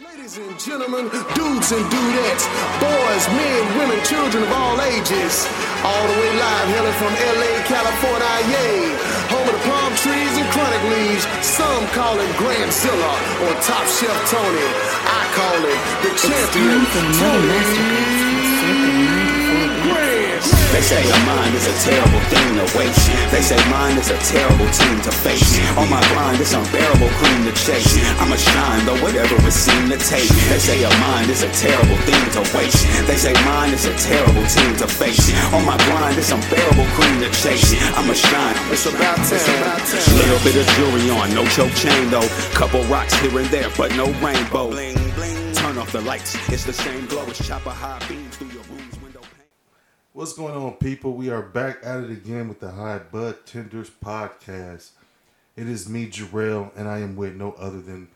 Ladies and gentlemen, dudes and dudettes, boys, men, women, children of all ages, all the way live, hailing from LA, California, yay! Home of the palm trees and chronic leaves. Some call it Grandzilla or Top Chef Tony. I call it the champion. for another masterclass from Circle 94 Beats. Grand. They say a mind is a terrible thing to waste. They say mine is a terrible team to face. On my grind, it's unbearable cream to chase. I'ma shine, though whatever it seem to take. They say a mind is a terrible thing to waste. They say mine is a terrible team to face. On my grind, it's unbearable cream to chase. I'ma shine. It's about time. Little bit of jewelry on, no choke chain though. Couple rocks here and there, but no rainbow. Bling, bling. Turn off the lights, it's the same glow as chopper high beams What's going on, people? We are back at it again with the High Bud Tenders podcast. It is me, Jarrell, and I am with no other than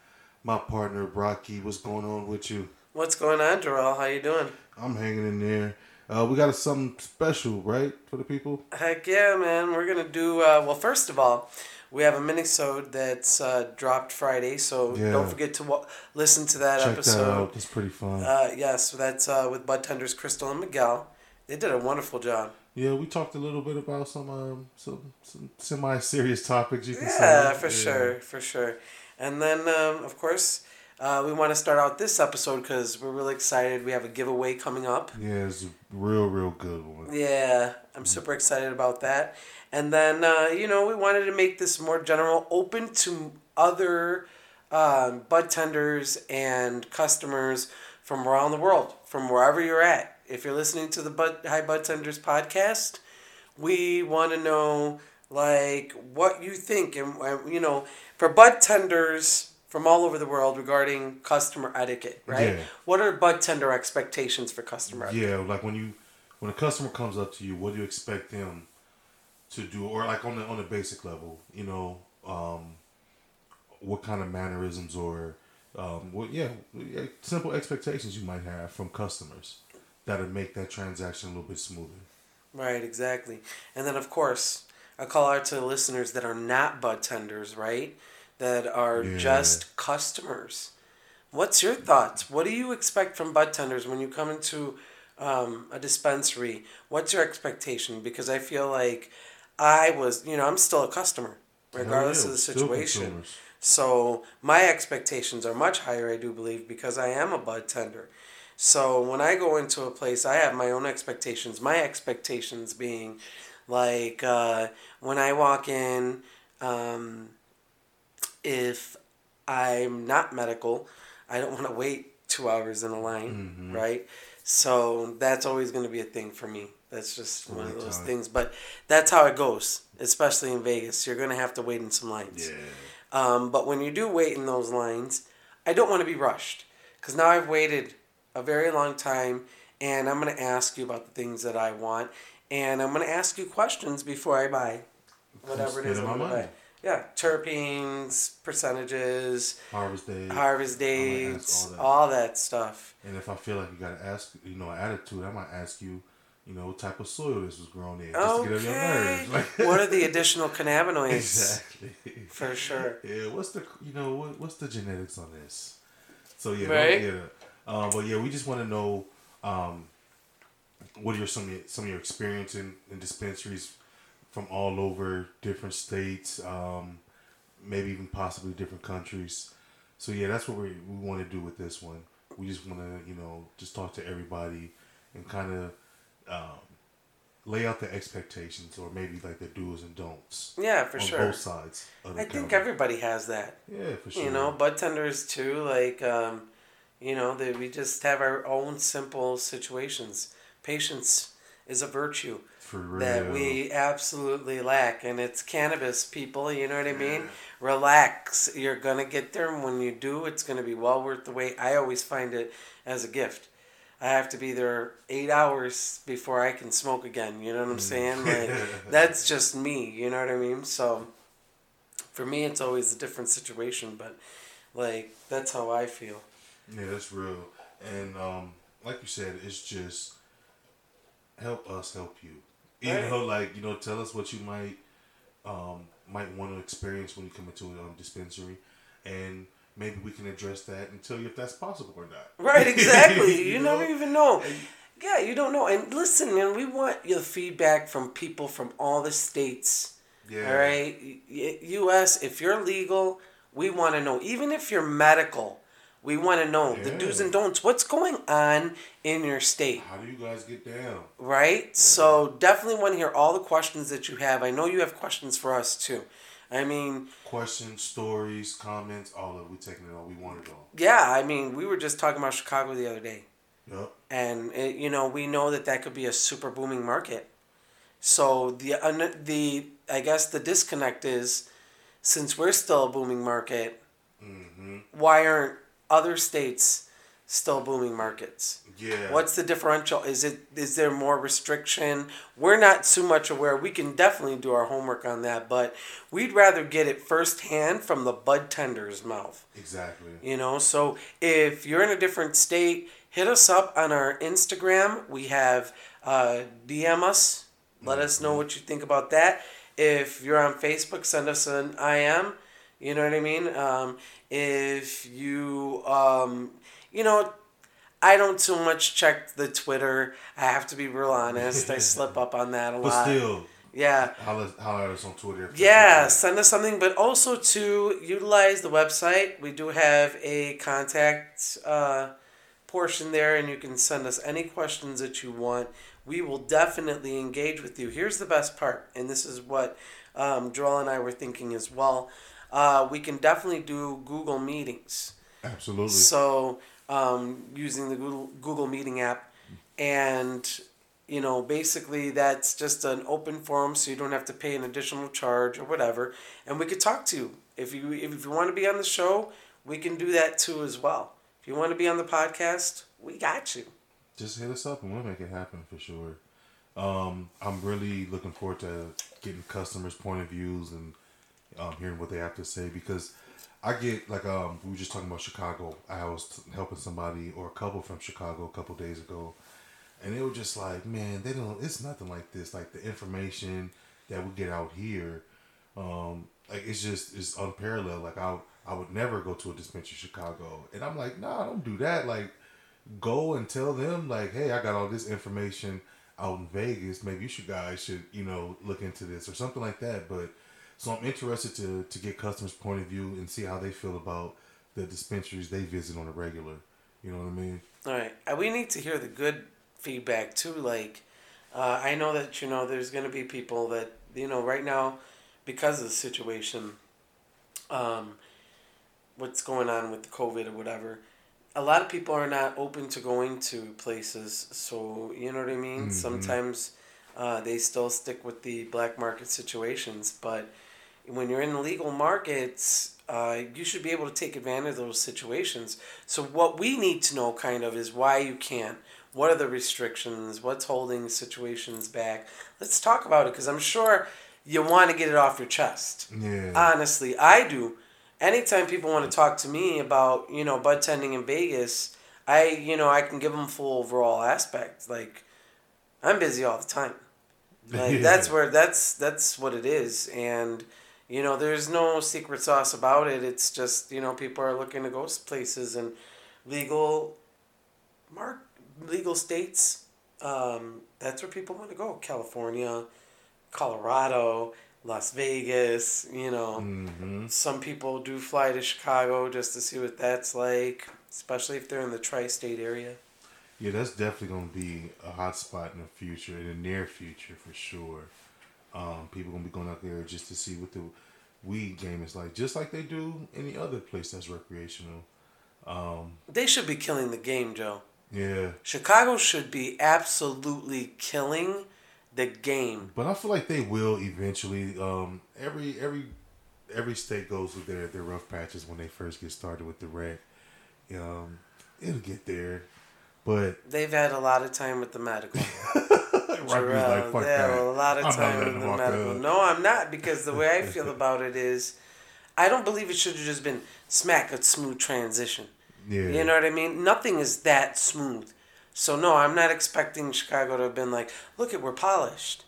my partner, Rocky. What's going on with you? What's going on, Jarrell? How you doing? I'm hanging in there. Uh, we got something special, right, for the people? Heck yeah, man. We're gonna do uh, well. First of all, we have a minisode that's uh, dropped Friday, so Yeah. don't forget to wa- listen to that Check episode. that out. It's pretty fun. Uh, yes, that's uh, with Bud Tenders, Crystal and Miguel. They did a wonderful job. yeah, we talked a little bit about some um, some, some semi-serious topics. You can say. Yeah, say. for sure, for sure. And then, um, of course, uh, we want to start out this episode because we're really excited. We have a giveaway coming up. Yeah, it's a real, real good one. Yeah, I'm super excited about that. And then, uh, you know, we wanted to make this more general, open to other um, bud tenders and customers from around the world, from wherever you're at. If you're listening to the Bud High Bud Tenders podcast, we want to know like what you think and you know for bud tenders from all over the world regarding customer etiquette right? Yeah. what are bud tender expectations for customer etiquette? Yeah, like when you when a customer comes up to you, what do you expect them to do, or like on the on the basic level, you know, um, what kind of mannerisms or um, what yeah, simple expectations you might have from customers that'll make that transaction a little bit smoother. Right, exactly. And then, of course, I call out to the listeners that are not bud tenders, right? That are Yeah. just customers. What's your thoughts? What do you expect from bud tenders when you come into um, a dispensary? What's your expectation? Because I feel like I was, you know, I'm still a customer, regardless yeah, of the situation. So my expectations are much higher, I do believe, because I am a bud tender. So when I go into a place, I have my own expectations. My expectations being like uh, when I walk in, um, if I'm not medical, I don't want to wait two hours in a line, right? So that's always going to be a thing for me. That's just one of those things. But that's how it goes, especially in Vegas. You're going to have to wait in some lines. Um, but when you do wait in those lines, I don't want to be rushed because now I've waited a very long time, and I'm going to ask you about the things that I want, and I'm going to ask you questions before I buy whatever it is I'm going to buy. Yeah, terpenes, percentages, Harvest day, harvest I'm gonna ask dates, all that. all that stuff. and if I feel like you gotta ask, you know, attitude, I might ask you, you know, what type of soil this was grown in, just to get on your Okay. nerves. Like, what are the additional cannabinoids? exactly. For sure. Yeah, what's the you know what, what's the genetics on this? So yeah, Right. yeah. Um, but yeah, we just want to know um, what are your some of your, some of your experience in, in dispensaries from all over different states, um, maybe even possibly different countries. So yeah, that's what we we want to do with this one. We just want to you know just talk to everybody and kind of um, lay out the expectations or maybe like the do's and don'ts Yeah, for on sure. both sides. Of the I think everybody has that. Yeah, for sure. You know, bud tenders too. Like, um, you know, that we just have our own simple situations. Patience is a virtue that we absolutely lack, and it's cannabis, people. You know what I mean? Relax. You're gonna get there, and when you do, it's gonna be well worth the wait. I always find it as a gift. I have to be there eight hours before I can smoke again. You know what I'm mm. saying? Like that's just me. You know what I mean? So for me, it's always a different situation, but like that's how I feel. Yeah, that's real. And um, like you said, it's just help us help you. You Right. know, like you know, tell us what you might um, might want to experience when you come into a um, dispensary, and maybe we can address that and tell you if that's possible or not. Right, exactly. you, You never even know. Yeah, you don't know. And listen, man, we want your feedback from people from all the states. Yeah. All right, U.S. If you're legal, we want to know. Even if you're medical, we want to know the do's and don'ts. What's going on in your state? How do you guys get down? right? So definitely want to hear all the questions that you have. I know you have questions for us too. I mean, Questions, stories, comments, all of it. We taking it all. We want it all. yeah, I mean, we were just talking about Chicago the other day, Yep. and it, you know we know that that could be a super booming market. So the un- the I guess the disconnect is, since we're still a booming market, Mm-hmm. why aren't other states still booming markets? Yeah. What's the differential? Is it is there more restriction? We're not too much aware. We can definitely do our homework on that, but we'd rather get it firsthand from the bud tender's mouth. exactly? You know, so if you're in a different state, hit us up on our Instagram. We have uh, DM us. Let us know what you think about that. If you're on Facebook, send us an IM. You know what I mean? Um, if you, um, you know, I don't too much check the Twitter. I have to be real honest. I slip up on that a But lot. still, yeah. holler, holler at us on Twitter. Yeah, send us something, but also to utilize the website. We do have a contact uh, portion there, and you can send us any questions that you want. We will definitely engage with you. Here's the best part, and this is what um, Joel and I were thinking as well. Uh, we can definitely do Google Meetings. Absolutely. So um, using the Google Google Meeting app, and you know basically that's just an open forum, so you don't have to pay an additional charge or whatever, and we could talk to you if you if you want to be on the show, we can do that too as well. If you want to be on the podcast, we got you. just hit us up and we'll make it happen for sure. Um, I'm really looking forward to getting customers' point of views and um, hearing what they have to say because I get like um, we were just talking about Chicago. I was helping somebody or a couple from Chicago a couple days ago, and they were just like, "Man, they don't. It's nothing like this. Like the information that we get out here, um, like it's just it's unparalleled. Like I I would never go to a dispensary in Chicago, and I'm like, nah, don't do that. Like go and tell them like, hey, I got all this information out in Vegas. Maybe you should guys should you know look into this or something like that. But so I'm interested to to get customers' point of view and see how they feel about the dispensaries they visit on a regular. You know what I mean? All right, and we need to hear the good feedback too. Like, uh, I know that you know there's gonna be people that you know right now, because of the situation, um, what's going on with the COVID or whatever. A lot of people are not open to going to places, so you know what I mean. Sometimes uh, they still stick with the black market situations, but when you're in legal markets, uh, you should be able to take advantage of those situations. So what we need to know kind of is why you can't. What are the restrictions? What's holding situations back? Let's talk about it because I'm sure you want to get it off your chest. Yeah. Honestly, I do. Anytime people want to talk to me about you know bud tending in Vegas, I you know I can give them full overall aspect. Like I'm busy all the time. Like Yeah. that's where that's that's what it is, and you know there's no secret sauce about it. It's just you know people are looking to go places and legal, mark legal states. Um, that's where people want to go. California, Colorado, Las Vegas. You know, Mm-hmm. some people do fly to Chicago just to see what that's like, especially if they're in the tri-state area. Yeah, that's definitely gonna be a hot spot in the future, in the near future for sure. Um, people gonna be going out there just to see what the weed game is like, just like they do any other place that's recreational. They should be killing the game, Joe. Yeah, Chicago should be absolutely killing the game. but I feel like they will eventually. Um, every every every state goes through their their rough patches when they first get started with the rec. Um, it'll get there, but They've had a lot of time with the medical. Was like, "Fuck have that." a lot of I'm time them the medical. up. No, I'm not because the way I feel about it is, I don't believe it should have just been smack a smooth transition. Yeah, You know what I mean? Nothing is that smooth. So no, I'm not expecting Chicago to have been like, look at we're polished.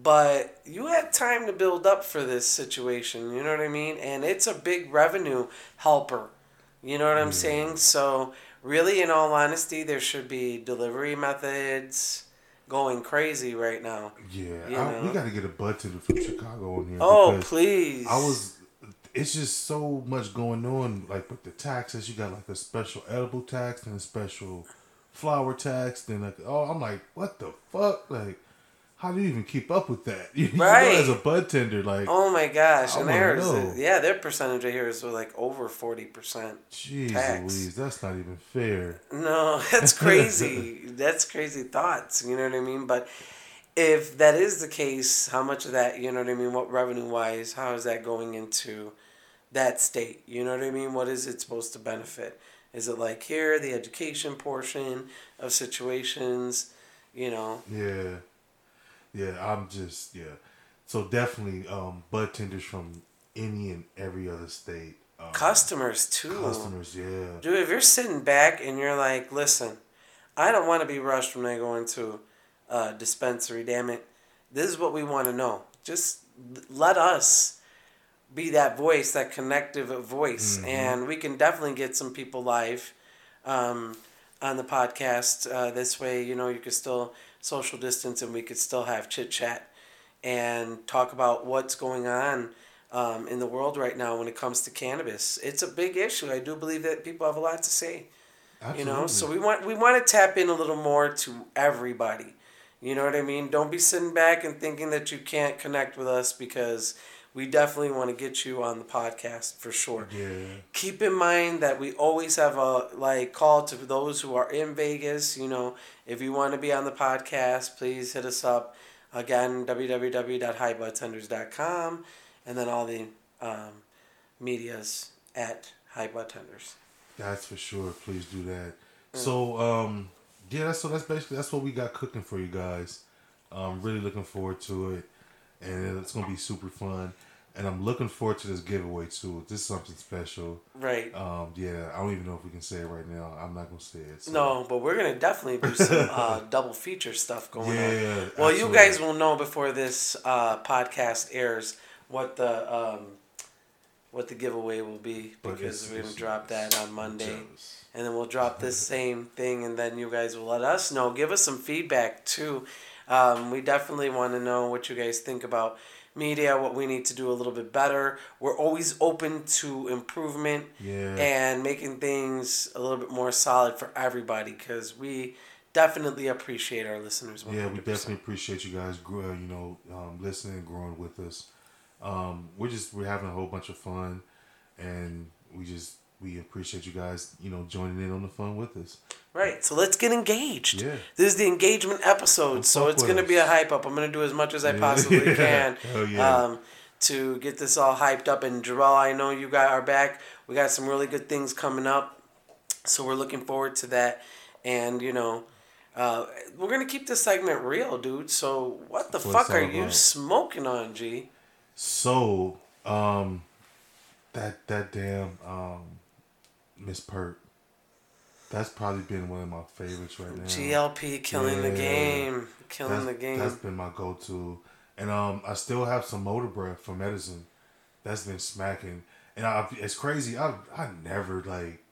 But you had time to build up for this situation, you know what I mean? And it's a big revenue helper You know what I'm saying? So really, in all honesty, there should be delivery methods going crazy right now. Yeah, You I, we got to get a bud tender from Chicago in here. Oh, please! I was. It's just so much going on, like with the taxes. You got like a special edible tax and a special flower tax. Then like, oh, I'm like, what the fuck? Like, how do you even keep up with that? You know, Right. as a bud tender, like, Oh my gosh! I And there's yeah, their percentage of here is like over forty percent. jeez tax. Louise, that's not even fair. No, that's crazy. that's crazy thoughts. You know what I mean? But if that is the case, how much of that, you know what I mean? What revenue wise, how is that going into that state? You know what I mean? What is it supposed to benefit? Is it like here, the education portion of situations? You know, Yeah, yeah. I'm just yeah. So definitely, um, bud tenders from any and every other state. Um, customers too. customers, yeah. Dude, if you're sitting back and you're like, listen, I don't want to be rushed when I go into a dispensary, damn it. This is what we want to know. Just let us be that voice, that connective voice. And we can definitely get some people live um, on the podcast. Uh, this way, you know, you can still social distance and we could still have chit chat and talk about what's going on um, in the world right now when it comes to cannabis. It's a big issue. I do believe that people have a lot to say. You know, so we want we want to tap in a little more to everybody. You know what I mean? Don't be sitting back and thinking that you can't connect with us because we definitely want to get you on the podcast for sure. yeah. Keep in mind that we always have a like call to those who are in Vegas. You know, if you want to be on the podcast, please hit us up. Again, www.highbudtenders.com and then all the um, medias at High Bud Tenders. That's for sure. Please do that. Mm. So, um, yeah, that's, so that's basically that's what we got cooking for you guys. I'm really looking forward to it, and it's gonna be super fun. And I'm looking forward to this giveaway too. This is something special. Right. Um, yeah, I don't even know if we can say it right now. I'm not gonna say it. so- No, but we're gonna definitely do some uh, double feature stuff going Yeah, on. Well, you guys will know before this uh, podcast airs what the um, what the giveaway will be because we're gonna drop that on Monday, and then we'll drop this same thing, and then you guys will let us know. Give us some feedback too. Um, we definitely want to know what you guys think about media, what we need to do a little bit better. We're always open to improvement Yeah. and making things a little bit more solid for everybody because we definitely appreciate our listeners. 100%. Yeah, we definitely appreciate you guys, grow, you know, um, listening and growing with us. Um, we're just we're having a whole bunch of fun, and we just we appreciate you guys, you know, joining in on the fun with us. Right, so let's get engaged. Yeah. This is the engagement episode, so it's going to be a hype up. I'm going to do as much as I possibly Yeah. can Hell yeah. um, to get this all hyped up. And Jarrell, I know you got our back. We got some really good things coming up, so we're looking forward to that. And, you know, uh, we're going to keep this segment real, dude. So, what the That's fuck are you about. smoking on, G? So, um, that that damn um, Miss Perk, that's probably been one of my favorites right now. GLP killing the game. Killing that's, the game. That's been my go-to, and um, I still have some motor breath from Medizin. That's been smacking, and I, it's crazy. I I never like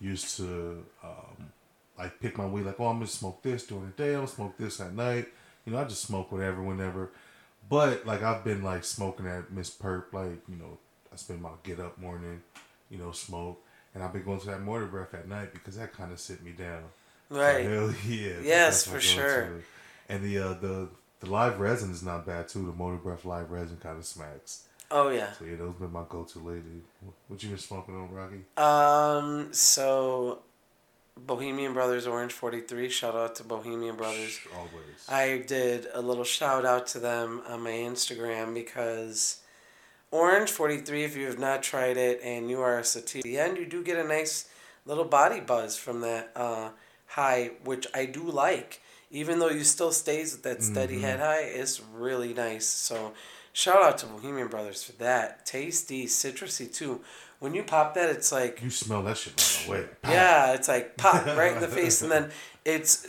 used to um, like pick my weed. Like, oh, I'm gonna smoke this during the day. I'm gonna smoke this at night. You know, I just smoke whatever, whenever. But like, I've been like smoking at Miss Perp. Like, you know, I spend my get up morning, you know, smoke, and I've been going to that motor breath at night because that kind of sit me down. So, Right. hell yeah. Yes, for sure. go-to. And the uh, the the live resin is not bad too. The motor breath live resin kind of smacks. Oh, yeah. So yeah, those been my go to lately. What you been smoking on, Rocky? Um, so Bohemian Brothers Orange 43, shout out to Bohemian Brothers. Always. I did a little shout out to them on my Instagram because Orange 43, if you have not tried it and you are a sativa, at the end you do get a nice little body buzz from that uh, high, which I do like. Even though you still stays with that steady head high, it's really nice. So shout out to Bohemian Brothers for that. Tasty, citrusy too. When you pop that, it's like you smell that shit right away. yeah, it's like pop right in the face, and then it's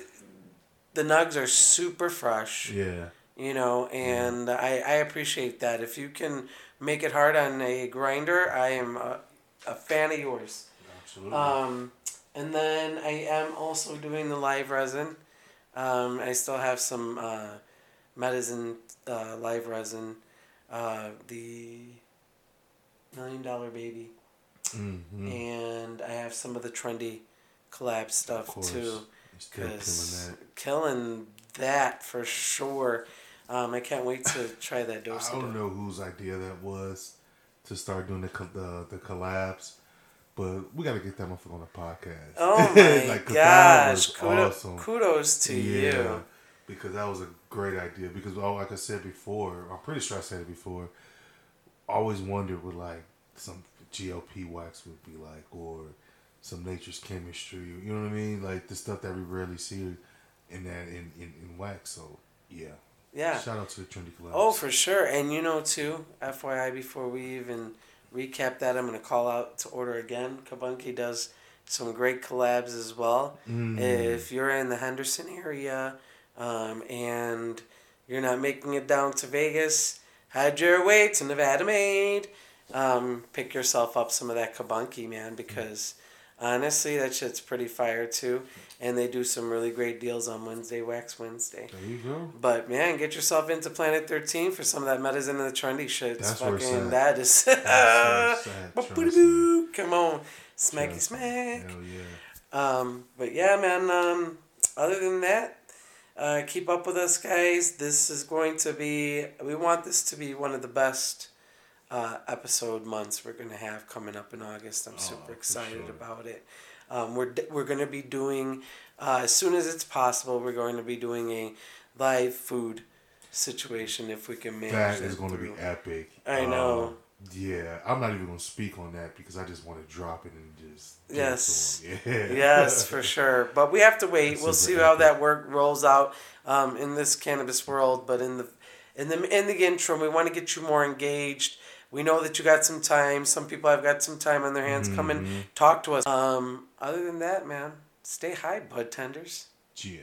the nugs are super fresh, Yeah. you know, and I I appreciate that. If you can make it hard on a grinder, I am a, a fan of yours. Absolutely. Um, and then I am also doing the live resin. Um, I still have some uh, Medizin uh, live resin. Uh, the Million Dollar Baby. mm-hmm. And I have some of the Trendi collab stuff too. You're still killing 'cause that. killing that for sure. Um, I can't wait to try that dose. I don't know whose idea that was to start doing the the, the collabs, but we got to get that motherfucker on the podcast. Oh my Like, 'cause that was gosh! Kudos, awesome. kudos to you. because that was a great idea. Because oh, like I said before, I'm pretty sure I said it before. I always wondered what like some GLP wax would be like, or some nature's chemistry. You know what I mean? Like the stuff that we rarely see in that in in, in wax. So yeah, Yeah. Shout out to the Trendi collabs. Oh, for sure. And you know, too, FYI, before we even recap that, I'm going to call out to order again. Kabunki does some great collabs as well. Mm. If you're in the Henderson area um, and you're not making it down to Vegas, head your way to Nevada Made. Um, pick yourself up some of that Kabunki, man, because honestly, that shit's pretty fire, too. And they do some really great deals on Wednesday, Wax Wednesday. There you go. But man, get yourself into Planet Thirteen for some of that Medizin and the Trendi shit. That's fucking at. that is. That's where it's at. Come on, smacky Trust smack. Hell yeah. Um, but yeah, man. Um, other than that, uh, keep up with us, guys. This is going to be. We want this to be one of the best uh, episode months we're gonna have coming up in August. I'm super Oh, for excited sure. about it. Um, we're we're gonna be doing uh, as soon as it's possible. We're going to be doing a live food situation if we can manage That it is going to be epic. I know. Um, yeah, I'm not even going to speak on that because I just want to drop it and just. to Yes. Yeah. yes, for sure. But we have to wait. That's we'll super see how epic. that work rolls out um, in this cannabis world. But in the in the in the interim, we want to get you more engaged. We know that you got some time. Some people have got some time on their hands. Come Mm-hmm. and talk to us. Um, other than that, man, stay high, bud tenders. Yeah.